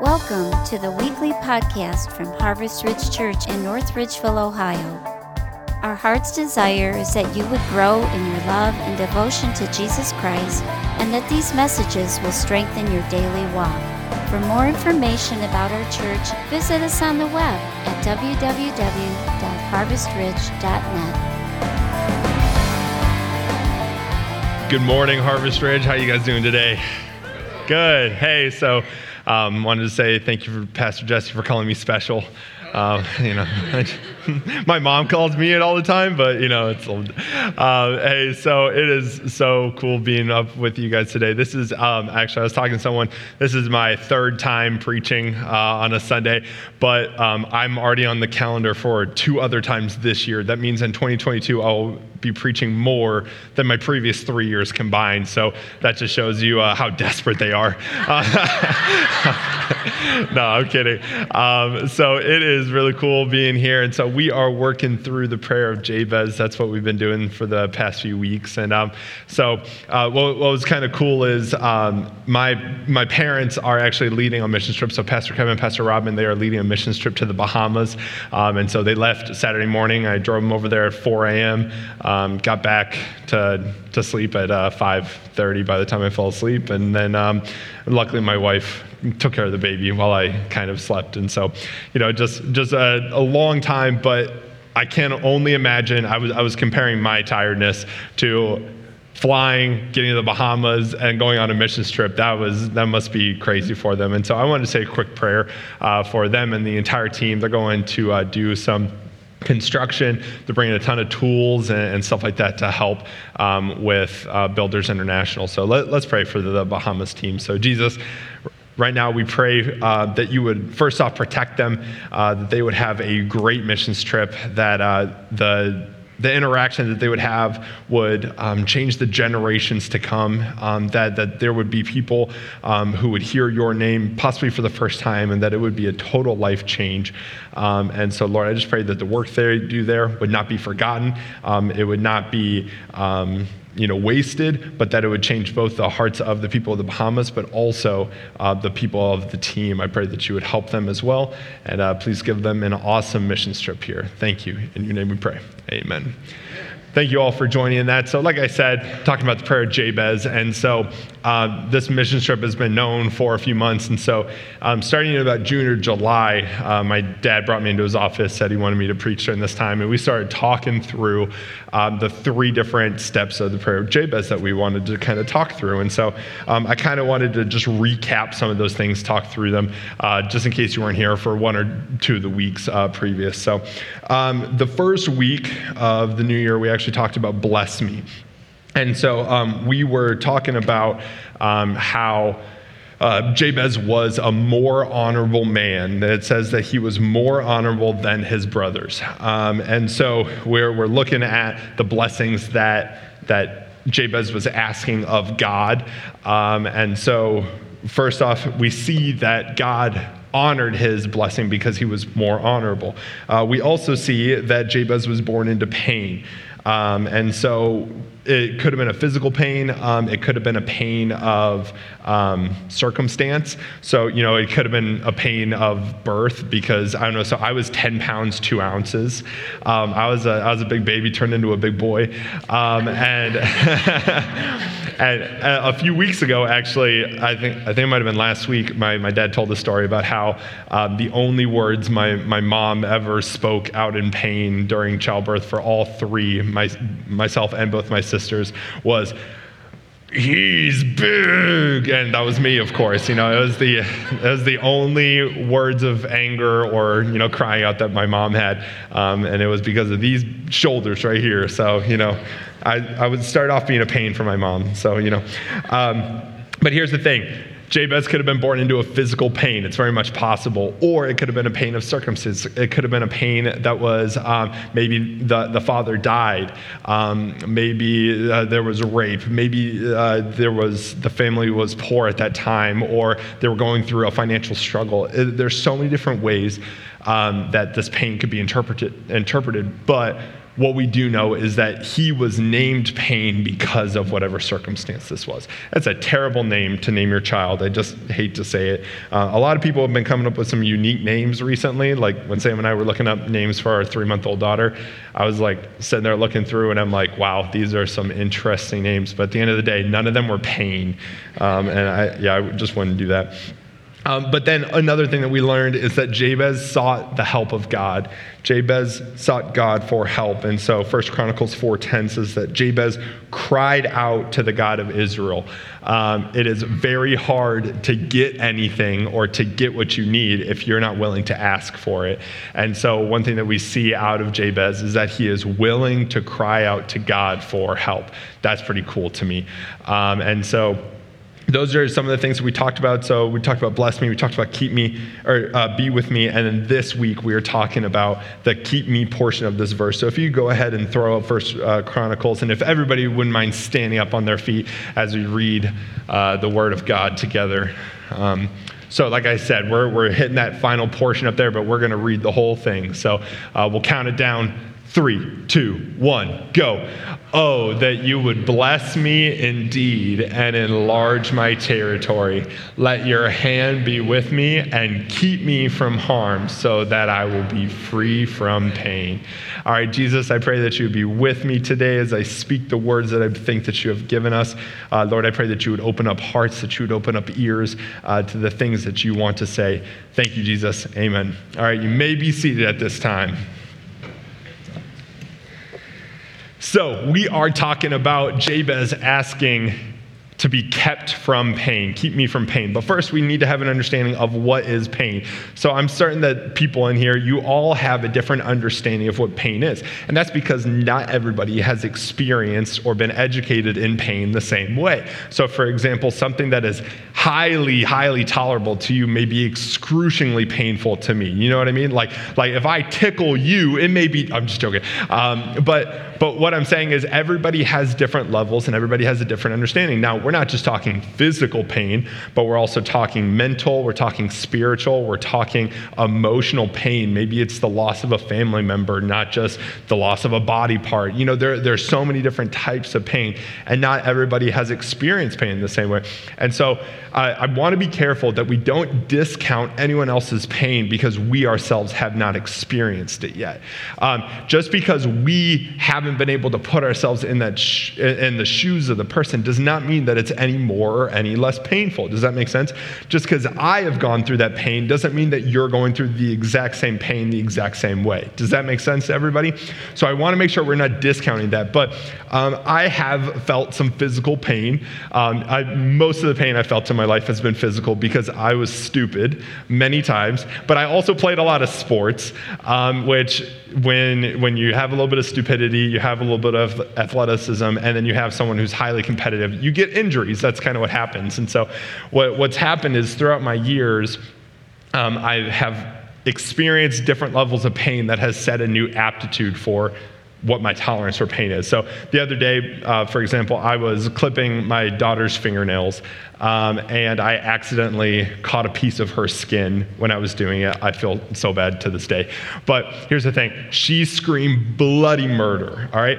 Welcome to the weekly podcast from Harvest Ridge Church in North Ridgeville, Ohio. Our heart's desire is that you would grow in your love and devotion to Jesus Christ and that these messages will strengthen your daily walk. For more information about our church, visit us on the web at www.harvestridge.net. Good morning, Harvest Ridge. How you guys doing today? Good. Hey, so um, wanted to say thank you for Pastor Jesse for calling me special. Um, you know, my mom calls me it all the time, but you know, it's old. Uh, hey, so it is so cool being up with you guys today. This is um, actually, I was talking to someone. This is my third time preaching uh, on a Sunday, but um, I'm already on the calendar for two other times this year. That means in 2022, I'll be preaching more than my previous three years combined. So that just shows you uh, how desperate they are. Uh, no, I'm kidding. Um, so it is really cool being here. And so we are working through the prayer of Jabez. That's what we've been doing for the past few weeks. And um, so uh, what, what, was kind of cool is um, my, my parents are actually leading a mission trip. So Pastor Kevin Pastor Robin, they are leading a mission trip to the Bahamas. Um, and so they left Saturday morning. I drove them over there at 4 a.m. Um, got back to, to sleep at uh, 5.30 by the time I fell asleep. And then um, luckily my wife took care of the baby while I kind of slept. And so, you know, just, just a, a long time, but I can only imagine, I was, I was comparing my tiredness to flying, getting to the Bahamas, and going on a missions trip. That was that must be crazy for them. And so I wanted to say a quick prayer uh, for them and the entire team. They're going to uh, do some construction. They're bringing a ton of tools and, and stuff like that to help um, with uh, Builders International. So let, us pray for the, Bahamas team. So, Jesus, right now we pray uh, that you would, first off, protect them, uh, that they would have a great missions trip, that uh, the the interaction that they would have would um, change the generations to come, um, that, that there would be people um, who would hear your name possibly for the first time, and that it would be a total life change. Um, and so, Lord, I just pray that the work they do there would not be forgotten, um, it would not be you know, wasted, but that it would change both the hearts of the people of the Bahamas, but also uh, the people of the team. I pray that you would help them as well, and uh, please give them an awesome mission trip here. Thank you. In your name we pray. Amen thank you all for joining in that. So, like I said, talking about the prayer of Jabez, and so uh, this mission trip has been known for a few months, and so um, starting in about June or July, uh, my dad brought me into his office, said he wanted me to preach during this time, and we started talking through um, the three different steps of the prayer of Jabez that we wanted to kind of talk through, and so um, I kind of wanted to just recap some of those things, talk through them, uh, just in case you weren't here for one or two of the weeks uh, previous. So, um, the first week of the new year, we actually actually talked about bless me. And so um, we were talking about um, how. Uh, Jabez was a more honorable man. It says that he was more honorable than his brothers. Um, and so we're, we're looking at the blessings that, that Jabez was asking of God. Um, and so, first off, we see that God honored his blessing because he was more honorable. Uh, we also see that Jabez was born into pain. Um, and so it could have been a physical pain. Um, it could have been a pain of um, circumstance. So, you know, it could have been a pain of birth because I don't know. So I was 10 pounds, two ounces. Um, I, was a, I was a big baby turned into a big boy. Um, and, and a few weeks ago, actually, I think, I think it might have been last week, my, my dad told a story about how uh, the only words my, my mom ever spoke out in pain during childbirth for all three, my, myself and both my sisters, was, he's big. And that was me of course you know it was the it was the only words of anger or you know crying out that my mom had um, and it was because of these shoulders right here. So you know i, I would start off being a pain for my mom so you know. Um, but here's the thing Jabez could have been born into a physical pain. It's very much possible. Or it could have been a pain of circumstance. It could have been a pain that was um, maybe the, the father died. Um, maybe uh, there was rape. Maybe uh, there was the family was poor at that time, or they were going through a financial struggle. It, there's so many different ways um, that this pain could be interpreted. Interpreted, but what we do know is that he was named pain because of whatever circumstance this was. That's a terrible name to name your child. I just hate to say it. Uh, a lot of people have been coming up with some unique names recently. Like when Sam and I were looking up names for our three month old daughter, I was like sitting there looking through and I'm like, wow, these are some interesting names. But at the end of the day, none of them were pain. Um, and I, yeah, I just wouldn't do that. Um, but then another thing that we learned is that Jabez sought the help of God. Jabez sought God for help. And so 1 Chronicles 4.10 says that Jabez cried out to the God of Israel. Um, it is very hard to get anything or to get what you need if you're not willing to ask for it. And so one thing that we see out of Jabez is that he is willing to cry out to God for help. That's pretty cool to me. Um, and so those are some of the things that we talked about. So we talked about bless me, we talked about keep me, or uh, be with me, and then this week we are talking about the keep me portion of this verse. So if you go ahead and throw up First uh, Chronicles, and if everybody wouldn't mind standing up on their feet as we read uh, the Word of God together. Um, so, like I said, we're, we're hitting that final portion up there, but we're going to read the whole thing. So, uh, we'll count it down Three, two, one, go. Oh, that you would bless me indeed and enlarge my territory. Let your hand be with me and keep me from harm so that I will be free from pain. All right, Jesus, I pray that you would be with me today as I speak the words that I think that you have given us. Uh, Lord, I pray that you would open up hearts, that you would open up ears uh, to the things that you want to say. Thank you, Jesus. Amen. All right, you may be seated at this time. So, we are talking about Jabez asking to be kept from pain, keep me from pain. But first, we need to have an understanding of what is pain. So I'm certain that people in here, you all have a different understanding of what pain is. And that's because not everybody has experienced or been educated in pain the same way. So, for example, something that is highly, highly tolerable to you may be excruciatingly painful to me. You know what I mean? Like, like if I tickle you, it may be, I'm just joking. Um, but, but what I'm saying is everybody has different levels and everybody has a different understanding. Now, we're not just talking physical pain, but we're also talking mental, we're talking spiritual, we're talking emotional pain. Maybe it's the loss of a family member, not just the loss of a body part. You know, there, there's so many different types of pain, and not everybody has experienced pain in the same way. And so uh, I want to be careful that we don't discount anyone else's pain because we ourselves have not experienced it yet. Um, just because we haven't been able to put ourselves in that sh- in the shoes of the person does not mean that it's any more or any less painful. Does that make sense? Just because I have gone through that pain doesn't mean that you're going through the exact same pain the exact same way. Does that make sense to everybody? So I want to make sure we're not discounting that. But um, I have felt some physical pain. Um, I, most of the pain I felt in my life has been physical because I was stupid many times. But I also played a lot of sports, um, which when when you have a little bit of stupidity, you have a little bit of athleticism, and then you have someone who's highly competitive, you get injuries. That's kind of what happens. And so, what, what's happened is throughout my years, um, I have experienced different levels of pain that has set a new aptitude for what my tolerance for pain is. So the other day, uh, for example, I was clipping my daughter's fingernails, um, and I accidentally caught a piece of her skin when I was doing it. I feel so bad to this day. But here's the thing: she screamed bloody murder. All right.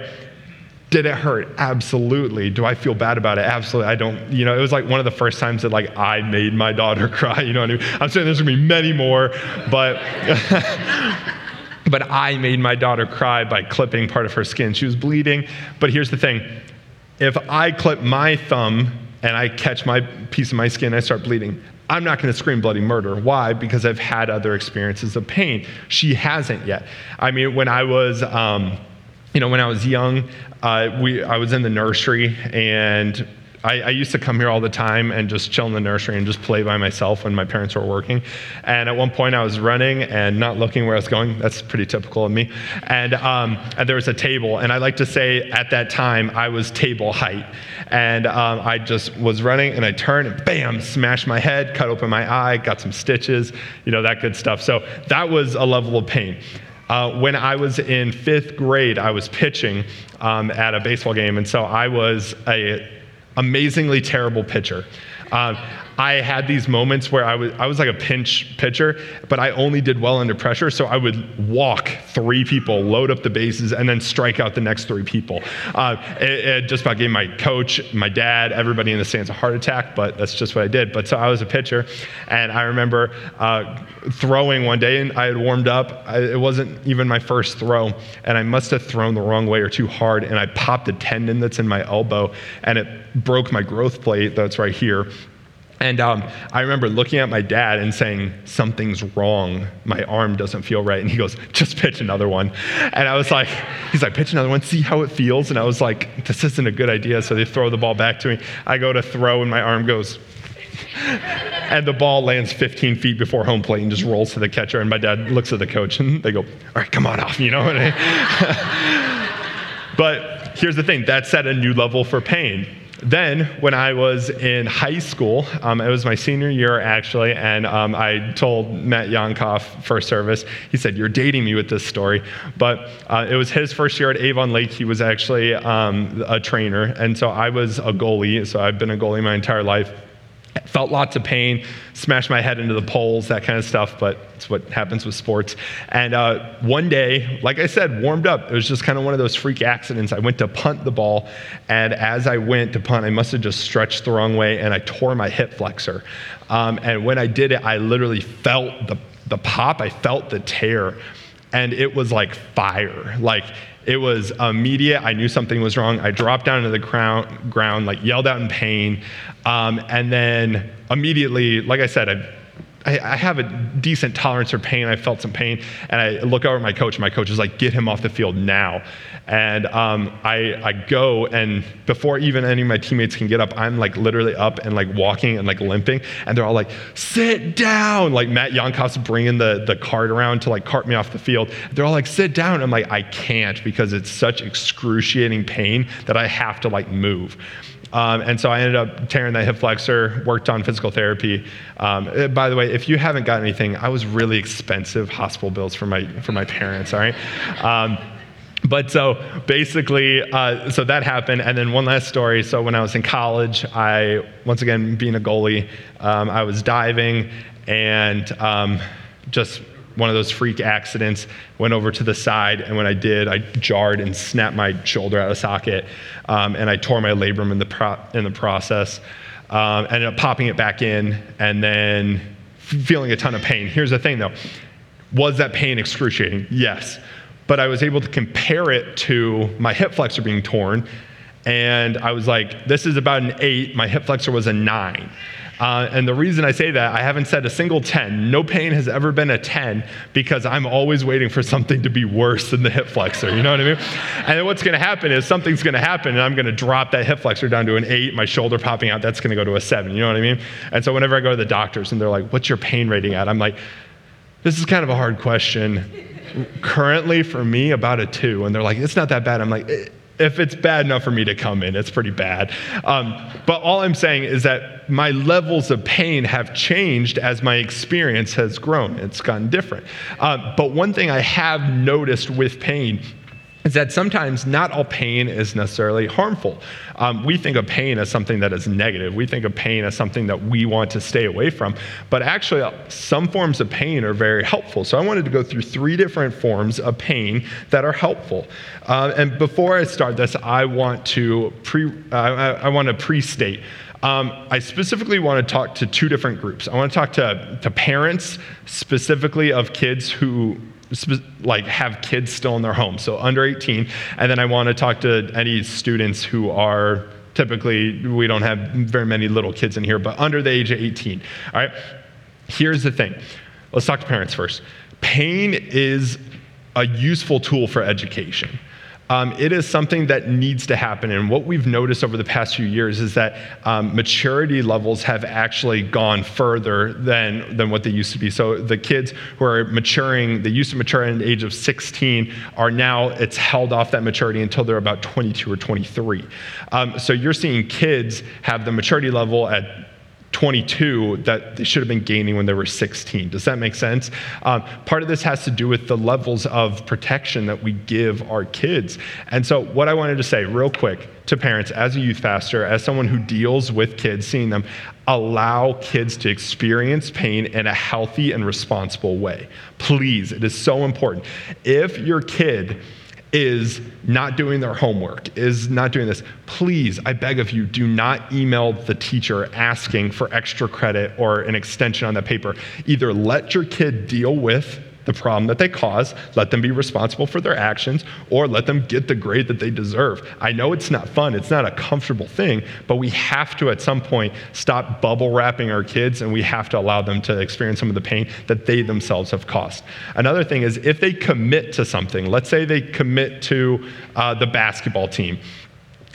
Did it hurt? Absolutely. Do I feel bad about it? Absolutely. I don't, you know, it was like one of the first times that like I made my daughter cry, you know what I mean? I'm saying there's gonna be many more, but but I made my daughter cry by clipping part of her skin. She was bleeding. But here's the thing if I clip my thumb and I catch my piece of my skin I start bleeding, I'm not going to scream bloody murder. Why? Because I've had other experiences of pain. She hasn't yet. I mean, when I was. Um, you know, when I was young, uh, we, I was in the nursery and I, I, used to come here all the time and just chill in the nursery and just play by myself when my parents were working. And at one point, I was running and not looking where I was going. That's pretty typical of me. And, um, and there was a table, and I like to say at that time I was table height. And um, I just was running, and I turned and bam, smashed my head, cut open my eye, got some stitches, you know that good stuff. So that was a level of pain. Uh, when I was in fifth grade, I was pitching um, at a baseball game, and so I was a amazingly terrible pitcher. Uh, I had these moments where I was, I was like a pinch pitcher, but I only did well under pressure. So I would walk three people, load up the bases, and then strike out the next three people. Uh, it, it, just about gave my coach, my dad, everybody in the stands a heart attack, but that's just what I did. But so I was a pitcher, and I remember uh, throwing one day, and I had warmed up. I, it wasn't even my first throw, and I must have thrown the wrong way or too hard, and I popped a tendon that's in my elbow, and it broke my growth plate that's right here and um, I remember looking at my dad and saying, Something's wrong. My arm doesn't feel right. And he goes, Just pitch another one. And I was like, He's like, Pitch another one, see how it feels. And I was like, This isn't a good idea. So they throw the ball back to me. I go to throw, and my arm goes, and the ball lands 15 feet before home plate and just rolls to the catcher. And my dad looks at the coach and they go, All right, come on off, you know? but here's the thing that set a new level for pain then, when I was in high school, um, it was my senior year actually, and um, I told Matt Yankoff first service, he said, You're dating me with this story. But uh, it was his first year at Avon Lake. He was actually um, a trainer, and so I was a goalie. So I've been a goalie my entire life felt lots of pain, smashed my head into the poles, that kind of stuff, but it's what happens with sports. And uh, one day, like I said, warmed up. It was just kind of one of those freak accidents. I went to punt the ball, and as I went to punt, I must have just stretched the wrong way, and I tore my hip flexor. Um, and when I did it, I literally felt the, the pop, I felt the tear, and it was like fire. Like, it was immediate. I knew something was wrong. I dropped down to the ground, ground like yelled out in pain. Um, and then immediately, like I said, I, I, have a decent tolerance for pain. I felt some pain, and I look over at my coach. My coach is like, "Get him off the field now!" And um, I, I go, and before even any of my teammates can get up, I'm like literally up and like walking and like limping, and they're all like, "Sit down!" Like Matt Yankoff's bringing the the cart around to like cart me off the field. They're all like, "Sit down!" I'm like, "I can't because it's such excruciating pain that I have to like move." Um, and so I ended up tearing that hip flexor, worked on physical therapy. Um, eh, by the way, if you haven't got anything, I was really expensive hospital bills for my, for my parents, all right? Um, but so basically, uh, so that happened. And then one last story. So when I was in college, I, once again, being a goalie, um, I was diving and um, just one of those freak accidents, went over to the side, and when I did, I jarred and snapped my shoulder out of socket, um, and I tore my labrum in the, pro- in the process. Um, ended up popping it back in, and then feeling a ton of pain. Here's the thing though was that pain excruciating? Yes. But I was able to compare it to my hip flexor being torn, and I was like, this is about an eight, my hip flexor was a nine. Uh, and the reason I say that, I haven't said a single 10. No pain has ever been a 10 because I'm always waiting for something to be worse than the hip flexor. You know what I mean? And then what's going to happen is something's going to happen and I'm going to drop that hip flexor down to an 8, my shoulder popping out, that's going to go to a 7. You know what I mean? And so whenever I go to the doctors and they're like, what's your pain rating at? I'm like, this is kind of a hard question. Currently, for me, about a 2. And they're like, it's not that bad. I'm like, if it's bad enough for me to come in, it's pretty bad. Um, but all I'm saying is that my levels of pain have changed as my experience has grown. It's gotten different. Uh, but one thing I have noticed with pain is that sometimes not all pain is necessarily harmful. Um, we think of pain as something that is negative. We think of pain as something that we want to stay away from. But actually, uh, some forms of pain are very helpful. So I wanted to go through three different forms of pain that are helpful. Uh, and before I start this, I want to pre uh, I, want to pre-state. Um, I specifically want to talk to two different groups. I want to talk to, to parents, specifically of kids who like have kids still in their home, so under 18. And then I want to talk to any students who are typically, we don't have very many little kids in here, but under the age of 18. All right, here's the thing. Let's talk to parents first. Pain is a useful tool for education. Um, it is something that needs to happen. And what we've noticed over the past few years is that um, maturity levels have actually gone further than, than what they used to be. So the kids who are maturing, they used to mature at the age of 16, are now, it's held off that maturity until they're about 22 or 23. Um, so you're seeing kids have the maturity level at 22 that they should have been gaining when they were 16. Does that make sense? Um, part of this has to do with the levels of protection that we give our kids. And so, what I wanted to say, real quick, to parents as a youth pastor, as someone who deals with kids, seeing them, allow kids to experience pain in a healthy and responsible way. Please, it is so important. If your kid is not doing their homework, is not doing this, please, I beg of you, do not email the teacher asking for extra credit or an extension on that paper. Either let your kid deal with the problem that they cause, let them be responsible for their actions, or let them get the grade that they deserve. I know it's not fun, it's not a comfortable thing, but we have to at some point stop bubble wrapping our kids and we have to allow them to experience some of the pain that they themselves have caused. Another thing is if they commit to something, let's say they commit to uh, the basketball team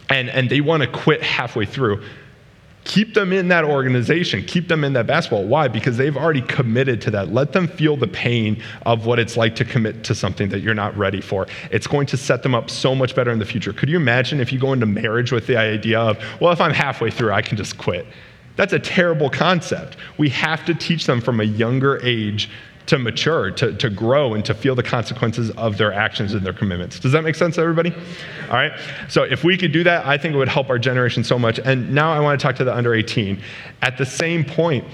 and, and they want to quit halfway through keep them in that organization, keep them in that basketball. Why? Because they've already committed to that. Let them feel the pain of what it's like to commit to something that you're not ready for. It's going to set them up so much better in the future. Could you imagine if you go into marriage with the idea of, well, if I'm halfway through, I can just quit? That's a terrible concept. We have to teach them from a younger age to mature, to, to grow, and to feel the consequences of their actions and their commitments. Does that make sense, everybody? All right. So if we could do that, I think it would help our generation so much. And now I want to talk to the under 18. At the same point,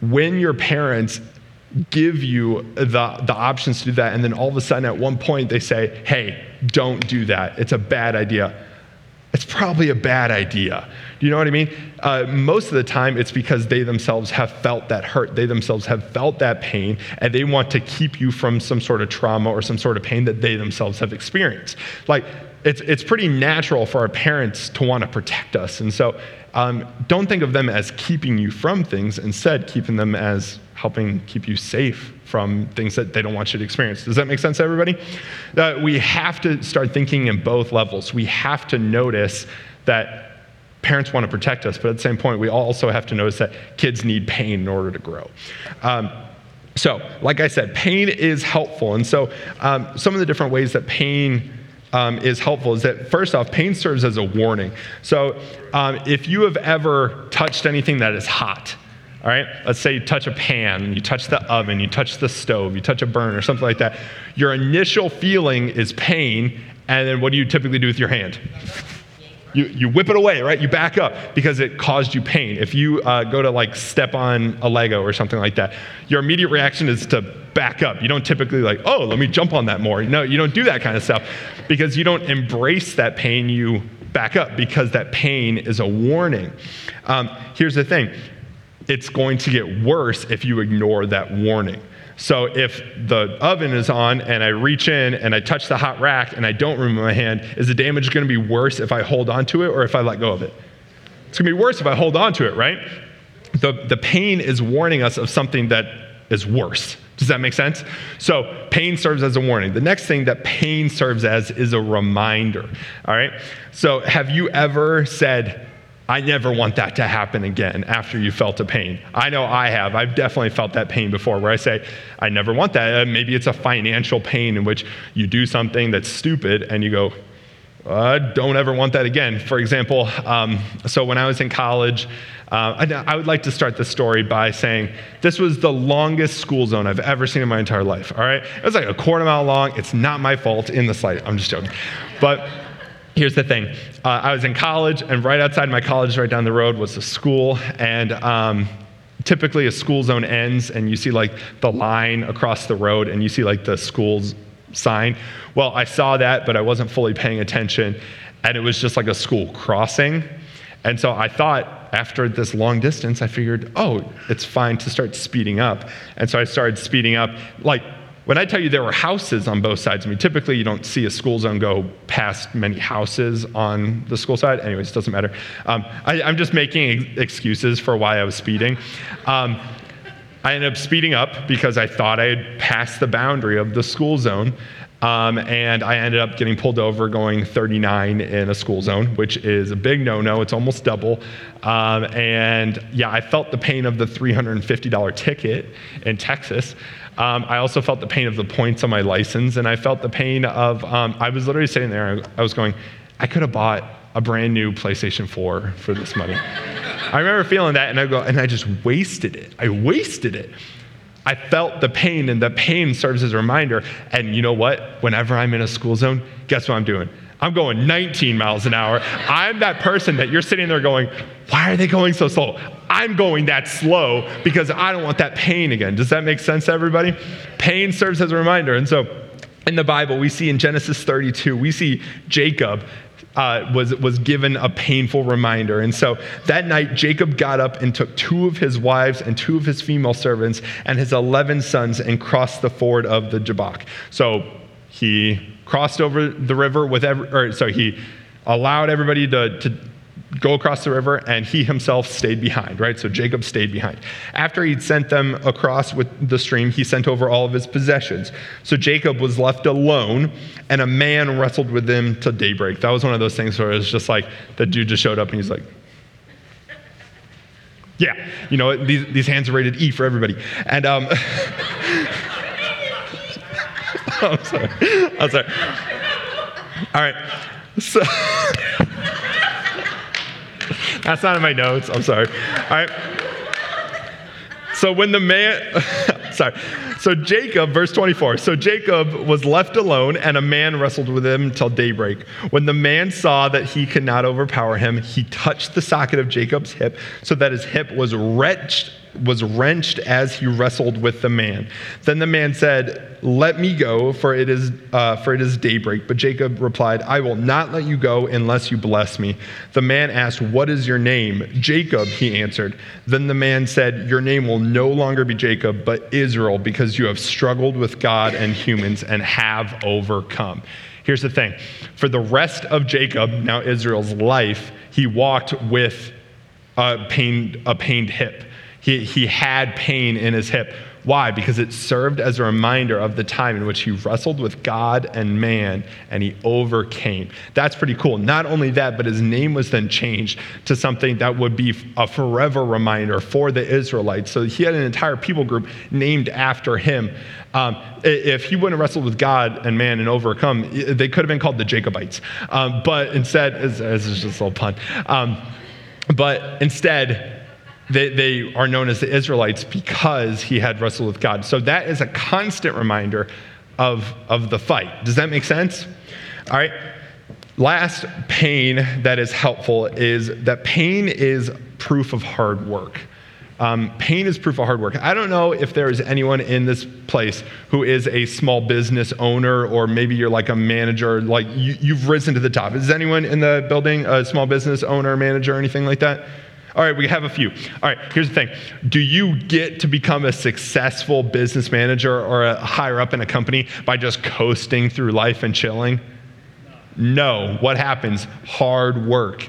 when your parents give you the, the options to do that, and then all of a sudden at one point they say, hey, don't do that. It's a bad idea it's probably a bad idea. Do you know what I mean? Uh, most of the time, it's because they themselves have felt that hurt. They themselves have felt that pain, and they want to keep you from some sort of trauma or some sort of pain that they themselves have experienced. Like, it's, it's pretty natural for our parents to want to protect us. And so, um, don't think of them as keeping you from things, instead, keeping them as helping keep you safe from things that they don't want you to experience. Does that make sense, everybody? Uh, we have to start thinking in both levels. We have to notice that parents want to protect us, but at the same point, we also have to notice that kids need pain in order to grow. Um, so, like I said, pain is helpful. And so, um, some of the different ways that pain um, is helpful is that first off, pain serves as a warning. So, um, if you have ever touched anything that is hot, all right? Let's say you touch a pan, you touch the oven, you touch the stove, you touch a burner, something like that. Your initial feeling is pain, and then what do you typically do with your hand? You, you whip it away, right? You back up because it caused you pain. If you uh, go to like step on a Lego or something like that, your immediate reaction is to back up. You don't typically like, oh, let me jump on that more. No, you don't do that kind of stuff because you don't embrace that pain. You back up because that pain is a warning. Um, here's the thing it's going to get worse if you ignore that warning. So if the oven is on and I reach in and I touch the hot rack and I don't remove my hand, is the damage going to be worse if I hold on to it or if I let go of it? It's going to be worse if I hold on to it, right? The, the pain is warning us of something that is worse. Does that make sense? So, pain serves as a warning. The next thing that pain serves as is a reminder. All right? So, have you ever said, I never want that to happen again after you felt a pain. I know I have. I've definitely felt that pain before where I say, I never want that. Uh, maybe it's a financial pain in which you do something that's stupid and you go, I don't ever want that again. For example, um, so when I was in college, uh, I, I, would like to start the story by saying this was the longest school zone I've ever seen in my entire life. All right, it was like a quarter mile long. It's not my fault in the slightest. I'm just joking, but here's the thing uh, I was in college, and right outside my college, right down the road, was a school. And um, typically, a school zone ends, and you see like the line across the road, and you see like the school's sign. Well, I saw that, but I wasn't fully paying attention. And it was just like a school crossing. And so I thought after this long distance, I figured, oh, it's fine to start speeding up. And so I started speeding up. Like when I tell you there were houses on both sides, I mean, typically you don't see a school zone go past many houses on the school side. Anyways, it doesn't matter. Um, I, am just making excuses for why I was speeding. Um, I ended up speeding up because I thought I had passed the boundary of the school zone. Um, and I ended up getting pulled over going 39 in a school zone, which is a big no no. It's almost double. Um, and yeah, I felt the pain of the $350 ticket in Texas. Um, I also felt the pain of the points on my license, and I felt the pain of, um, I was literally sitting there, I was going, I could have bought a brand new PlayStation 4 for this money. I remember feeling that, and I go, and I just wasted it. I wasted it. I felt the pain, and the pain serves as a reminder. And you know what? Whenever I'm in a school zone, guess what I'm doing? I'm going 19 miles an hour. I'm that person that you're sitting there going, why are they going so slow? I'm going that slow because I don't want that pain again. Does that make sense to everybody? Pain serves as a reminder. And so in the Bible, we see in Genesis 32, we see Jacob uh, was, was given a painful reminder. And so that night, Jacob got up and took two of his wives and two of his female servants and his 11 sons and crossed the ford of the Jabbok. So he crossed over the river with every, or sorry, he allowed everybody to, to go across the river, and he himself stayed behind, right? So Jacob stayed behind. After he'd sent them across with the stream, he sent over all of his possessions. So Jacob was left alone, and a man wrestled with him till daybreak. That was one of those things where it was just like the dude just showed up and he's like, yeah, you know, these, these hands are rated E for everybody. And, um, I'm sorry. I'm sorry. All right. So. That's not in my notes. I'm sorry. All right. So when the man, sorry. So Jacob, verse 24. So Jacob was left alone, and a man wrestled with him till daybreak. When the man saw that he could not overpower him, he touched the socket of Jacob's hip, so that his hip was wrenched was wrenched as he wrestled with the man. Then the man said, "Let me go, for it is uh, for it is daybreak." But Jacob replied, "I will not let you go unless you bless me." The man asked, "What is your name?" Jacob, he answered. Then the man said, "Your name will no longer be Jacob, but Israel, because you have struggled with God and humans and have overcome." Here's the thing: for the rest of Jacob, now Israel's life, he walked with a pained, a pained hip. He, he had pain in his hip. Why? Because it served as a reminder of the time in which he wrestled with God and man and he overcame. That's pretty cool. Not only that, but his name was then changed to something that would be a forever reminder for the Israelites. So he had an entire people group named after him. Um, if he wouldn't have wrestled with God and man and overcome, they could have been called the Jacobites. Um, but instead, this is just a little pun. Um, but instead, they, they are known as the Israelites because he had wrestled with God. So that is a constant reminder of, of the fight. Does that make sense? All right. Last pain that is helpful is that pain is proof of hard work. Um, pain is proof of hard work. I don't know if there is anyone in this place who is a small business owner, or maybe you're like a manager, like you, have risen to the top. Is anyone in the building a small business owner, manager, anything like that? All right, we have a few. All right, here's the thing Do you get to become a successful business manager or a higher up in a company by just coasting through life and chilling? No. What happens? Hard work.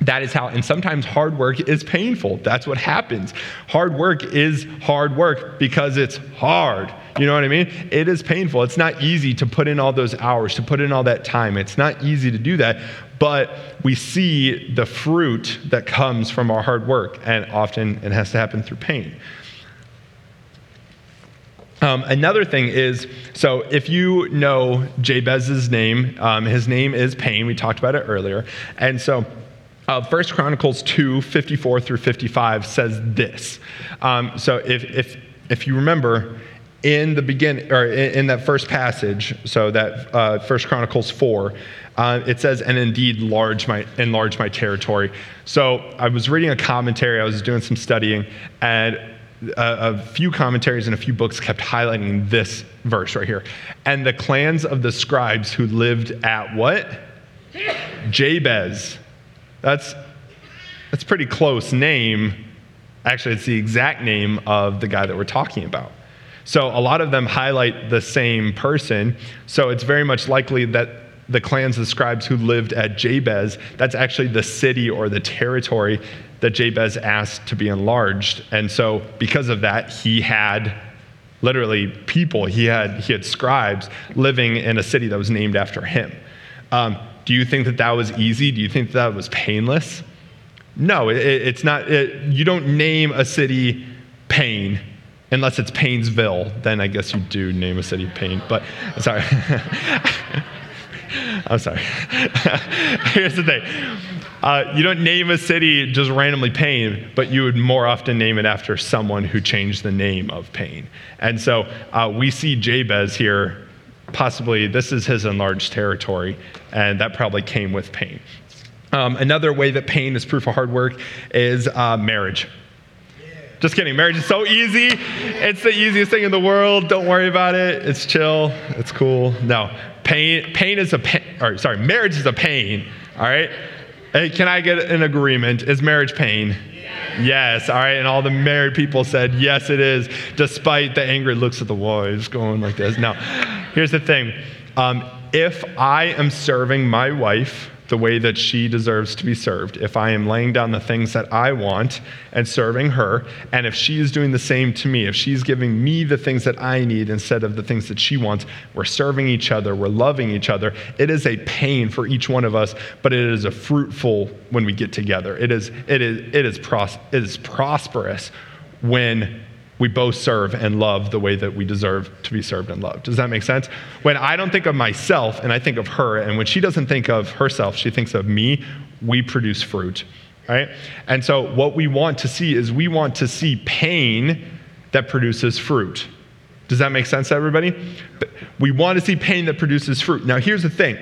That is how, and sometimes hard work is painful. That's what happens. Hard work is hard work because it's hard. You know what I mean? It is painful. It's not easy to put in all those hours, to put in all that time. It's not easy to do that, but we see the fruit that comes from our hard work, and often it has to happen through pain. Um, another thing is so if you know Jabez's name, um, his name is Pain. We talked about it earlier. And so uh, 1 Chronicles 2 54 through 55 says this. Um, so if, if, if you remember, in the beginning, or in, that first passage, so that uh, First Chronicles four, uh, it says, "And indeed, large my enlarge my territory." So I was reading a commentary. I was doing some studying, and a, a few commentaries and a few books kept highlighting this verse right here. And the clans of the scribes who lived at what? Jabez. That's that's pretty close name. Actually, it's the exact name of the guy that we're talking about. So a lot of them highlight the same person. So it's very much likely that the clans of scribes who lived at Jabez, that's actually the city or the territory that Jabez asked to be enlarged. And so because of that, he had literally people, he had, he had scribes living in a city that was named after him. Um, do you think that that was easy? Do you think that, that was painless? No, it, it's not. It, you don't name a city Pain unless it's Painesville, then I guess you do name a city Payne. But sorry. I'm sorry. Here's the thing. Uh, you don't name a city just randomly Pain, but you would more often name it after someone who changed the name of Pain. And so uh, we see Jabez here, possibly this is his enlarged territory, and that probably came with pain. Um, another way that pain is proof of hard work is uh, marriage. Just kidding. Marriage is so easy. It's the easiest thing in the world. Don't worry about it. It's chill. It's cool. No, pain. Pain is a pain. Or sorry, marriage is a pain. All right. Hey, can I get an agreement? Is marriage pain? Yes, all right. And all the married people said, yes, it is, despite the angry looks of the wives going like this. Now, here's the thing um, if I am serving my wife the way that she deserves to be served, if I am laying down the things that I want and serving her, and if she is doing the same to me, if she's giving me the things that I need instead of the things that she wants, we're serving each other, we're loving each other. It is a pain for each one of us, but it is a fruitful when we get together. It is, it is, it is, pros- it is prosperous when we both serve and love the way that we deserve to be served and loved. Does that make sense? When I don't think of myself and I think of her, and when she doesn't think of herself, she thinks of me, we produce fruit, right? And so what we want to see is we want to see pain that produces fruit. Does that make sense everybody? We want to see pain that produces fruit. Now, here's the thing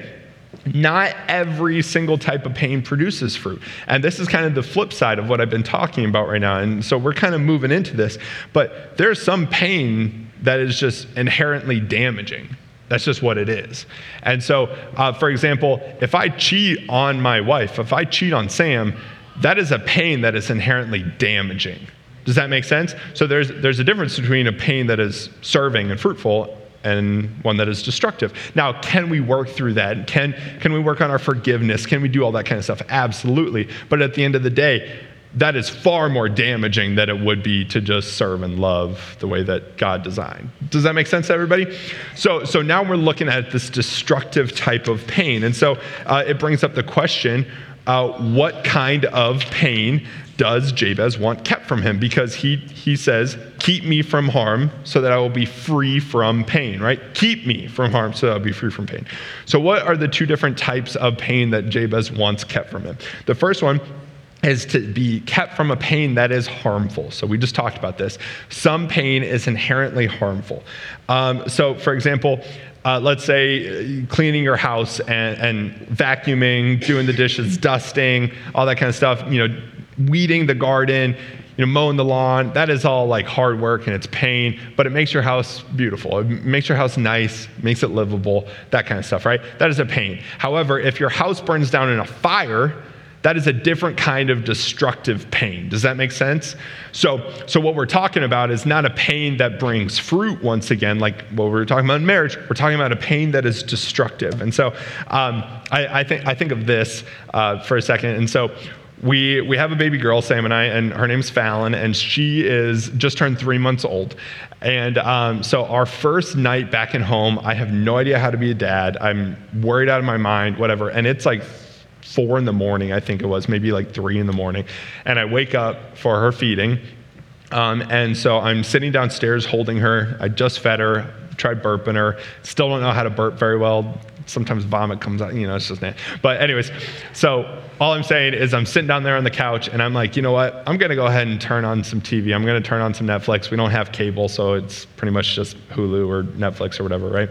not every single type of pain produces fruit. And this is kind of the flip side of what I've been talking about right now. And so we're kind of moving into this. But there's some pain that is just inherently damaging. That's just what it is. And so, uh, for example, if I cheat on my wife, if I cheat on Sam, that is a pain that is inherently damaging. Does that make sense? So there's, there's a difference between a pain that is serving and fruitful and one that is destructive. Now, can we work through that? Can, can we work on our forgiveness? Can we do all that kind of stuff? Absolutely. But at the end of the day, that is far more damaging than it would be to just serve and love the way that God designed. Does that make sense to everybody? So, so now we're looking at this destructive type of pain. And so uh, it brings up the question uh, what kind of pain does Jabez want kept from him? Because he, he says, Keep me from harm so that I will be free from pain, right? Keep me from harm so that I'll be free from pain. So, what are the two different types of pain that Jabez wants kept from him? The first one is to be kept from a pain that is harmful. So we just talked about this. Some pain is inherently harmful. Um, so, for example, uh, let's say cleaning your house and, and, vacuuming, doing the dishes, dusting, all that kind of stuff. You know, weeding the garden, you know, mowing the lawn, that is all like hard work and it's pain, but it makes your house beautiful. It makes your house nice, makes it livable, that kind of stuff, right? That is a pain. However, if your house burns down in a fire, that is a different kind of destructive pain. Does that make sense? So, so what we're talking about is not a pain that brings fruit once again, like what we were talking about in marriage. We're talking about a pain that is destructive. And so um, I, I, think, I think of this uh, for a second. And so we, we have a baby girl, Sam and I, and her name's Fallon, and she is just turned three months old. And um, so, our first night back at home, I have no idea how to be a dad. I'm worried out of my mind, whatever. And it's like four in the morning, I think it was, maybe like three in the morning. And I wake up for her feeding. Um, and so I'm sitting downstairs holding her. I just fed her, tried burping her. Still don't know how to burp very well sometimes vomit comes out, you know, it's just that. But, anyways, so all I'm saying is I'm sitting down there on the couch and I'm like, you know what? I'm to go ahead and turn on some TV. I'm to turn on some Netflix. We don't have cable, so it's pretty much just Hulu or Netflix or whatever, right?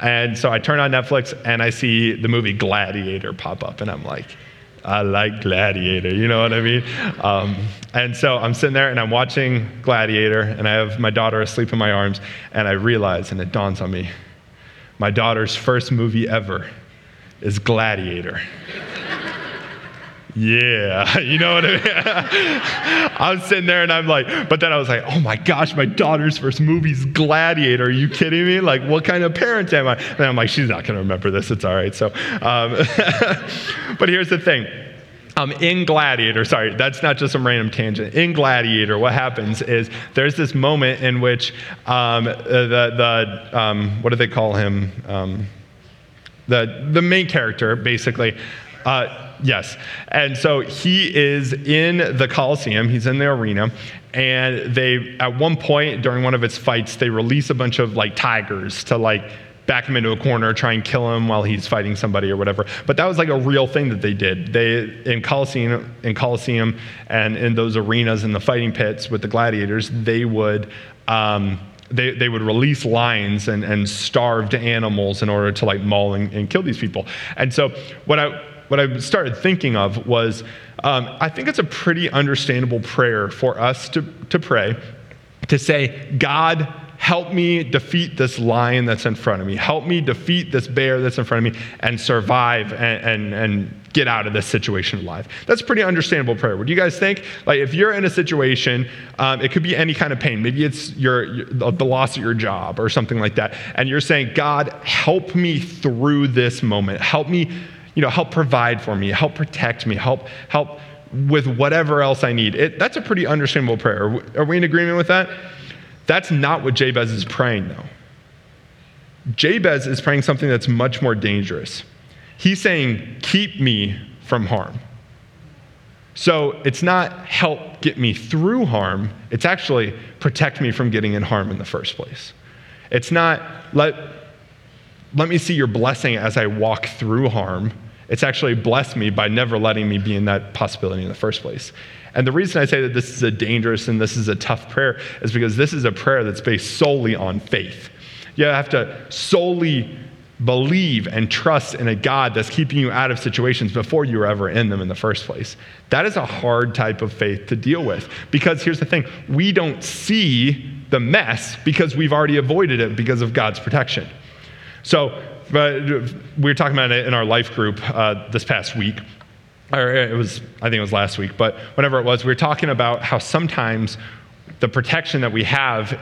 And so I turn on Netflix and I see the movie Gladiator pop up, and I'm like, I like Gladiator, you know what I mean? Um, and so I'm sitting there and I'm watching Gladiator, and I have my daughter asleep in my arms, and I realize, and it dawns on me, my daughter's first movie ever is Gladiator. yeah, you know what I mean? I was sitting there and I'm like, but then I was like, oh my gosh, my daughter's first movie is Gladiator. Are you kidding me? Like, what kind of parent am I? And I'm like, she's not going to remember this. It's all right. So, um, but here's the thing um, in Gladiator, sorry, that's not just some random tangent. In Gladiator, what happens is there's this moment in which um, the, the um, what do they call him? Um, the, the main character, basically. Uh, yes. And so he is in the Coliseum, he's in the arena, and they, at one point during one of its fights, they release a bunch of like tigers to like back him into a corner, try and kill him while he's fighting somebody or whatever. But that was like a real thing that they did. They in Colosseum, in Colosseum, and in those arenas in the fighting pits with the gladiators, they would. Um, they, they would release lions and, and starved animals in order to like maul and, and kill these people. And so what I what I started thinking of was um, I think it's a pretty understandable prayer for us to, to pray to say, God, help me defeat this lion that's in front of me. Help me defeat this bear that's in front of me and survive and, and, and get out of this situation alive. That's a pretty understandable prayer. What do you guys think? Like, if you're in a situation, um, it could be any kind of pain. Maybe it's your, your, the loss of your job or something like that. And you're saying, God, help me through this moment. Help me, you know, help provide for me, help protect me, help, help with whatever else I need. It, that's a pretty understandable prayer. Are we in agreement with that? That's not what Jabez is praying, though. Jabez is praying something that's much more dangerous. He's saying, Keep me from harm. So it's not help get me through harm, it's actually protect me from getting in harm in the first place. It's not let, let me see your blessing as I walk through harm. It's actually bless me by never letting me be in that possibility in the first place. And the reason I say that this is a dangerous and this is a tough prayer is because this is a prayer that's based solely on faith. You have to solely believe and trust in a God that's keeping you out of situations before you were ever in them in the first place. That is a hard type of faith to deal with because here's the thing we don't see the mess because we've already avoided it because of God's protection. So, but we were talking about it in our life group uh, this past week or it was, I think it was last week, but whenever it was, we were talking about how sometimes the protection that we have,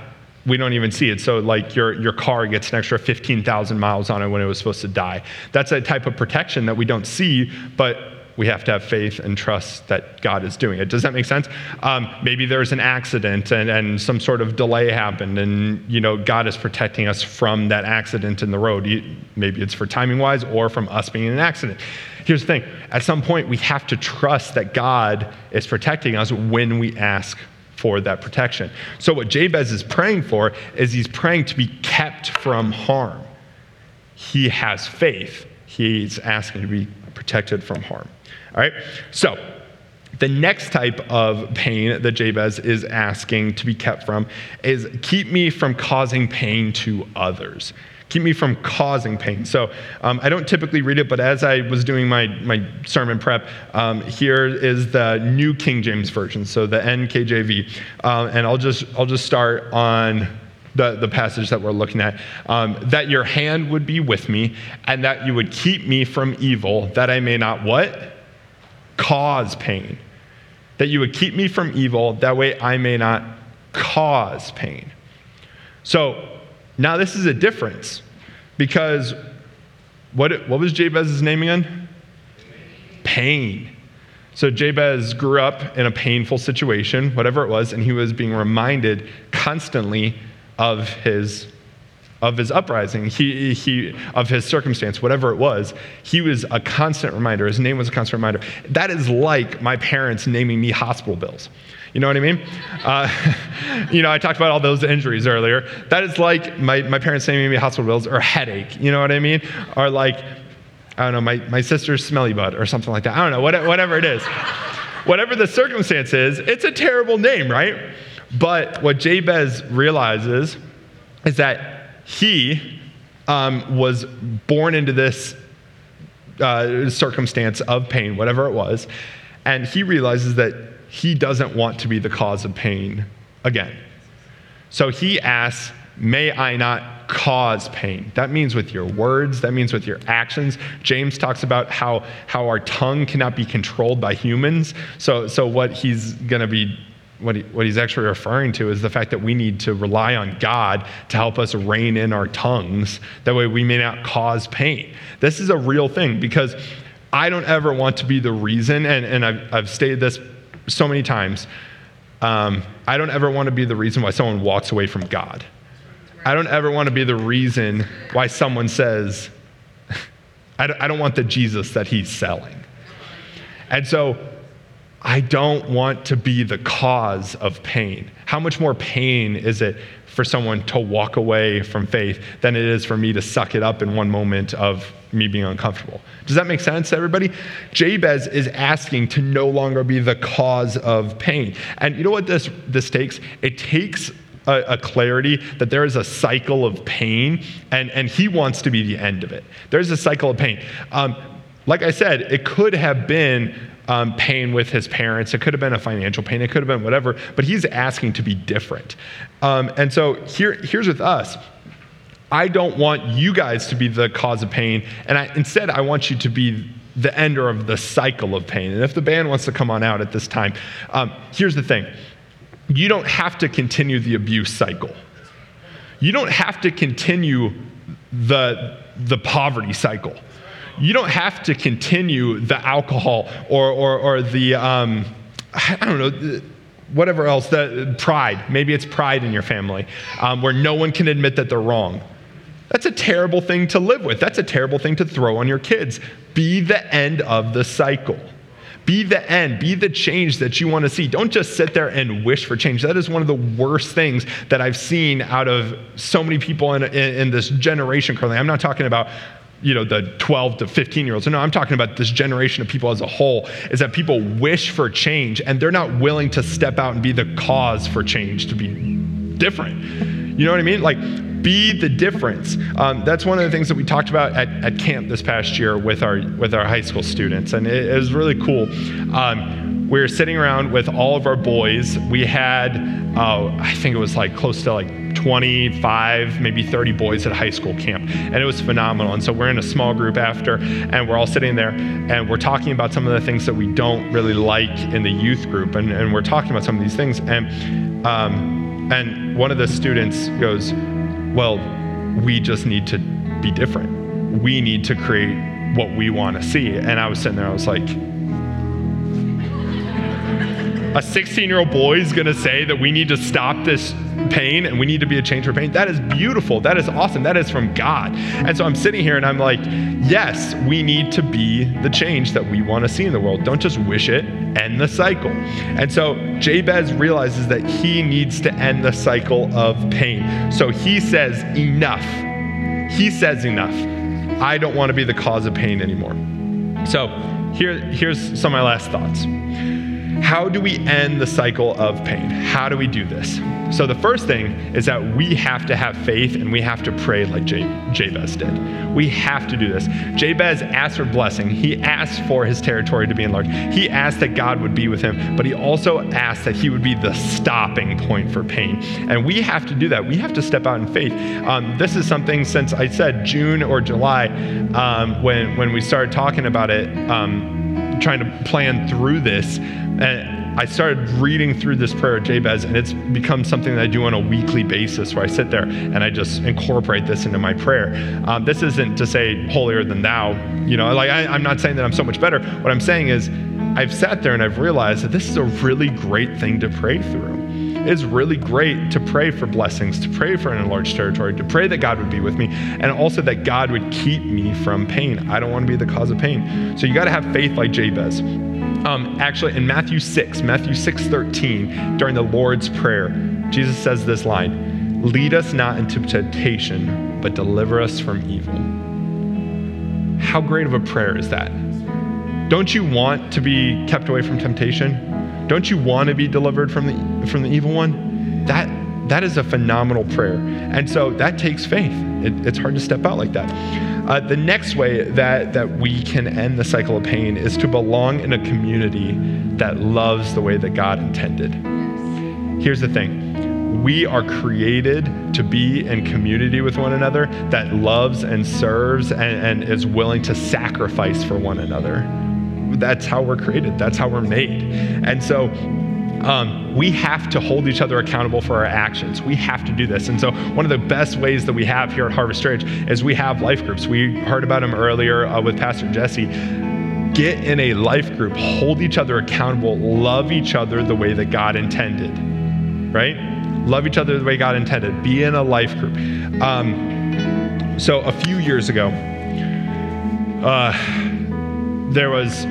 we don't even see it. So, like your, your car gets an extra 15,000 miles on it when it was supposed to die. That's a type of protection that we don't see, but we have to have faith and trust that God is doing it. Does that make sense? Um, maybe there's an accident and, and some sort of delay happened, and you know God is protecting us from that accident in the road. Maybe it's for timing wise or from us being in an accident. Here's the thing: at some point, we have to trust that God is protecting us when we ask for that protection. So what Jabez is praying for is he's praying to be kept from harm. He has faith. He's asking to be protected from harm. All right? So, the next type of pain that Jabez is asking to be kept from is keep me from causing pain to others. Keep me from causing pain. So um, I don't typically read it, but as I was doing my, my sermon prep, um, here is the New King James Version, so the NKJV. Um, and I'll just, I'll just start on the, the passage that we're looking at, um, that your hand would be with me, and that you would keep me from evil, that I may not what? Cause pain. That you would keep me from evil, that way I may not cause pain. So now this is a difference because what, what was Jabez's name again? Pain. So Jabez grew up in a painful situation, whatever it was, and he was being reminded constantly of his of his uprising, he, he, of his circumstance, whatever it was, he was a constant reminder. His name was a constant reminder. That is like my parents naming me hospital bills. You know what I mean? Uh, you know, I talked about all those injuries earlier. That is like my, my parents naming me hospital bills or headache. You know what I mean? Or like, I don't know, my, my sister's smelly butt or something like that. I don't know, whatever it is. whatever the circumstance is, it's a terrible name, right? But what Jabez realizes is that he um, was born into this uh, circumstance of pain, whatever it was, and he realizes that he doesn't want to be the cause of pain again. So he asks, May I not cause pain? That means with your words, that means with your actions. James talks about how, how our tongue cannot be controlled by humans. So, so what he's going to be what, he, what he's actually referring to is the fact that we need to rely on God to help us rein in our tongues. That way we may not cause pain. This is a real thing because I don't ever want to be the reason, and, and I've, I've stated this so many times. Um, I don't ever want to be the reason why someone walks away from God. I don't ever want to be the reason why someone says, I don't, I don't want the Jesus that he's selling. And so I don't want to be the cause of pain. How much more pain is it for someone to walk away from faith than it is for me to suck it up in one moment of me being uncomfortable? Does that make sense, everybody? Jabez is asking to no longer be the cause of pain. And you know what this, this takes? It takes a, a, clarity that there is a cycle of pain, and, and he wants to be the end of it. There's a cycle of pain. Um, like I said, it could have been um, pain with his parents. It could have been a financial pain. It could have been whatever, but he's asking to be different. Um, and so here, here's with us. I don't want you guys to be the cause of pain, and I, instead, I want you to be the ender of the cycle of pain. And if the band wants to come on out at this time, um, here's the thing you don't have to continue the abuse cycle. You don't have to continue the, the poverty cycle. You don't have to continue the alcohol or, or, or the, um, I don't know, whatever else, the pride. Maybe it's pride in your family um, where no one can admit that they're wrong. That's a terrible thing to live with. That's a terrible thing to throw on your kids. Be the end of the cycle. Be the end, be the change that you want to see. Don't just sit there and wish for change. That is one of the worst things that I've seen out of so many people in, in, in this generation currently. I'm not talking about you know the 12 to 15 year olds no i'm talking about this generation of people as a whole is that people wish for change and they're not willing to step out and be the cause for change to be different you know what i mean like be the difference. Um, that's one of the things that we talked about at, at camp this past year with our with our high school students, and it, it was really cool. Um, we were sitting around with all of our boys. We had, uh, I think it was like close to like 25, maybe 30 boys at a high school camp, and it was phenomenal. And so we're in a small group after, and we're all sitting there, and we're talking about some of the things that we don't really like in the youth group, and, and we're talking about some of these things, and um, and one of the students goes, well, we just need to be different. We need to create what we want to see. And I was sitting there, I was like, a 16 year old boy is going to say that we need to stop this pain and we need to be a change for pain. That is beautiful. That is awesome. That is from God. And so I'm sitting here and I'm like, yes, we need to be the change that we want to see in the world. Don't just wish it, end the cycle. And so Jabez realizes that he needs to end the cycle of pain. So he says, enough. He says, enough. I don't want to be the cause of pain anymore. So here, here's some of my last thoughts. How do we end the cycle of pain? How do we do this? So, the first thing is that we have to have faith and we have to pray like Jabez did. We have to do this. Jabez asked for blessing. He asked for his territory to be enlarged. He asked that God would be with him, but he also asked that he would be the stopping point for pain. And we have to do that. We have to step out in faith. Um, this is something since I said June or July um, when, when we started talking about it. Um, trying to plan through this. And I started reading through this prayer of Jabez, and it's become something that I do on a weekly basis where I sit there and I just incorporate this into my prayer. Um, this isn't to say holier than thou, you know, like I, I'm not saying that I'm so much better. What I'm saying is, I've sat there and I've realized that this is a really great thing to pray through. It's really great to pray for blessings, to pray for an enlarged territory, to pray that God would be with me, and also that God would keep me from pain. I don't want to be the cause of pain. So you got to have faith like Jabez. Um, actually, in Matthew 6, Matthew 6 13, during the Lord's Prayer, Jesus says this line Lead us not into temptation, but deliver us from evil. How great of a prayer is that? Don't you want to be kept away from temptation? Don't you want to be delivered from the from the evil one? That that is a phenomenal prayer. And so that takes faith. It, it's hard to step out like that. Uh, the next way that, that we can end the cycle of pain is to belong in a community that loves the way that God intended. Here's the thing we are created to be in community with one another that loves and serves and, and is willing to sacrifice for one another that's how we're created. That's how we're made. And so um, we have to hold each other accountable for our actions. We have to do this. And so, one of the best ways that we have here at Harvest Church is we have life groups. We heard about them earlier uh, with Pastor Jesse. Get in a life group, hold each other accountable, love each other the way that God intended, right? Love each other the way God intended. Be in a life group. Um, so, a few years ago, uh, there was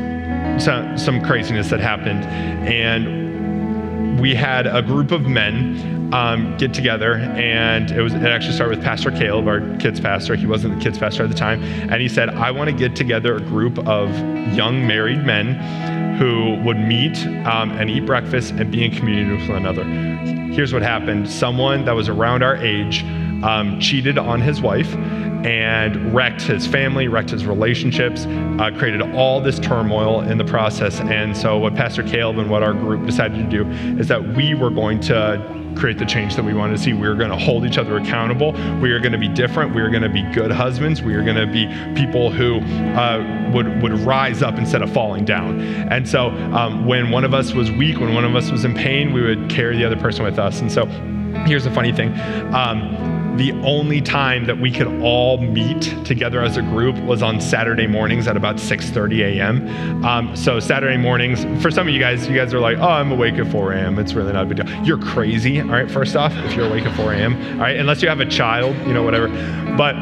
some, some craziness that happened. And we had a group of men um, get together, and it was it actually started with Pastor Caleb, our kids pastor. He wasn't the kids pastor at the time, and he said, "I want to get together a group of young married men who would meet um, and eat breakfast and be in community with one another." Here's what happened: someone that was around our age um, cheated on his wife and wrecked his family, wrecked his relationships, uh, created all this turmoil in the process. And so, what Pastor Caleb and what our group decided to do is that we were going to create the change that we wanted to see. We were going to hold each other accountable. We are going to be different. We are going to be good husbands. We are going to be people who uh, would would rise up instead of falling down. And so, um, when one of us was weak, when one of us was in pain, we would carry the other person with us. And so, here's the funny thing. Um, the only time that we could all meet together as a group was on Saturday mornings at about 6:30 a.m. Um, so Saturday mornings, for some of you guys, you guys are like, "Oh, I'm awake at 4 a.m. It's really not a big deal." You're crazy, all right. First off, if you're awake at 4 a.m., all right, unless you have a child, you know, whatever. But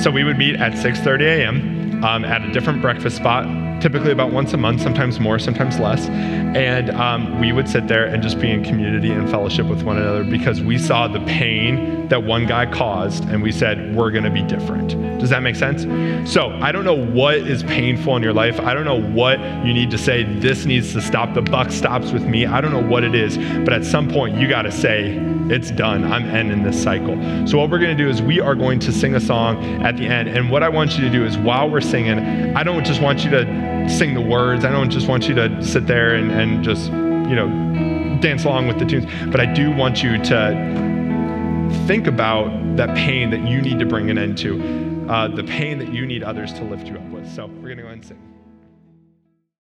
so we would meet at 6:30 a.m. Um, at a different breakfast spot typically about once a month, sometimes more, sometimes less. And um, we would sit there and just be in community and fellowship with one another because we saw the pain that one guy caused and we said, we're going to be different. Does that make sense? So I don't know what is painful in your life. I don't know what you need to say, this needs to stop. The buck stops with me. I don't know what it is. But at some point, you got to say, it's done. I'm ending this cycle. So what we're going to do is we are going to sing a song at the end. And what I want you to do is while we're singing, I don't just want you to sing the words. I don't just want you to sit there and, and just, you know, dance along with the tunes. But I do want you to think about that pain that you need to bring an end to, uh, the pain that you need others to lift you up with. So we're going to go and sing.